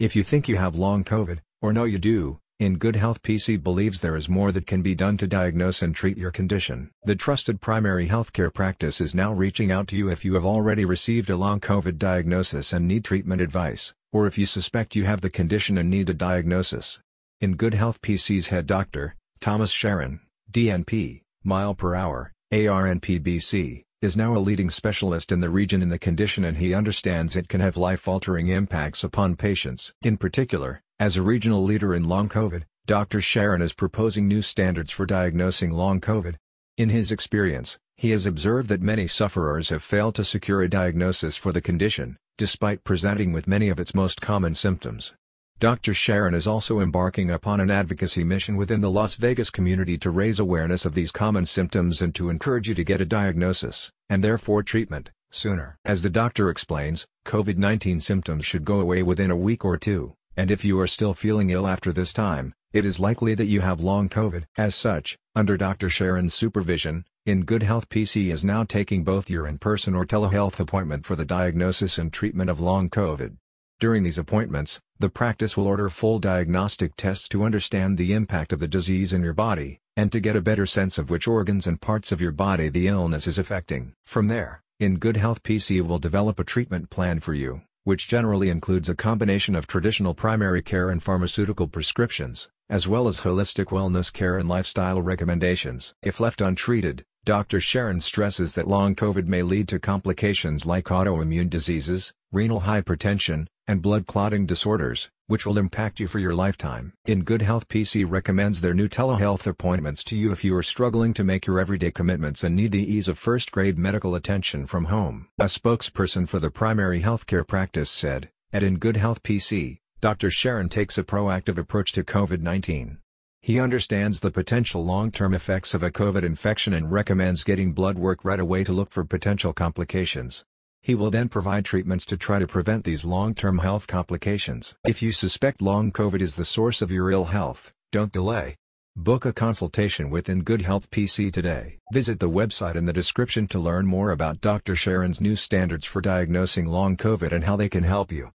If you think you have long COVID, or know you do, In Good Health PC believes there is more that can be done to diagnose and treat your condition. The trusted primary healthcare practice is now reaching out to you if you have already received a long COVID diagnosis and need treatment advice, or if you suspect you have the condition and need a diagnosis. In Good Health PC's head doctor, Thomas Sharon, DNP, mile per hour, ARNPBC, is now a leading specialist in the region in the condition and he understands it can have life-altering impacts upon patients. In particular, as a regional leader in long COVID, Dr. Sharon is proposing new standards for diagnosing long COVID. In his experience, he has observed that many sufferers have failed to secure a diagnosis for the condition, despite presenting with many of its most common symptoms. Dr. Sharon is also embarking upon an advocacy mission within the Las Vegas community to raise awareness of these common symptoms and to encourage you to get a diagnosis, and therefore treatment, sooner. As the doctor explains, COVID-19 symptoms should go away within a week or two. And if you are still feeling ill after this time, it is likely that you have long COVID. As such, under Dr. Sharon's supervision, In Good Health PC is now taking both your in-person or telehealth appointment for the diagnosis and treatment of long COVID. During these appointments, the practice will order full diagnostic tests to understand the impact of the disease in your body, and to get a better sense of which organs and parts of your body the illness is affecting. From there, In Good Health PC will develop a treatment plan for you which generally includes a combination of traditional primary care and pharmaceutical prescriptions, as well as holistic wellness care and lifestyle recommendations. If left untreated, Dr. Sharon stresses that long COVID may lead to complications like autoimmune diseases, renal hypertension, and blood clotting disorders, which will impact you for your lifetime. In Good Health PC recommends their new telehealth appointments to you if you are struggling to make your everyday commitments and need the ease of first-grade medical attention from home. A spokesperson for the primary healthcare practice said, at In Good Health PC, Dr. Sharon takes a proactive approach to COVID-19. He understands the potential long-term effects of a COVID infection and recommends getting blood work right away to look for potential complications. He will then provide treatments to try to prevent these long-term health complications. If you suspect long COVID is the source of your ill health, don't delay. Book a consultation with In Good Health PC today. Visit the website in the description to learn more about Dr. Sharon's new standards for diagnosing long COVID and how they can help you.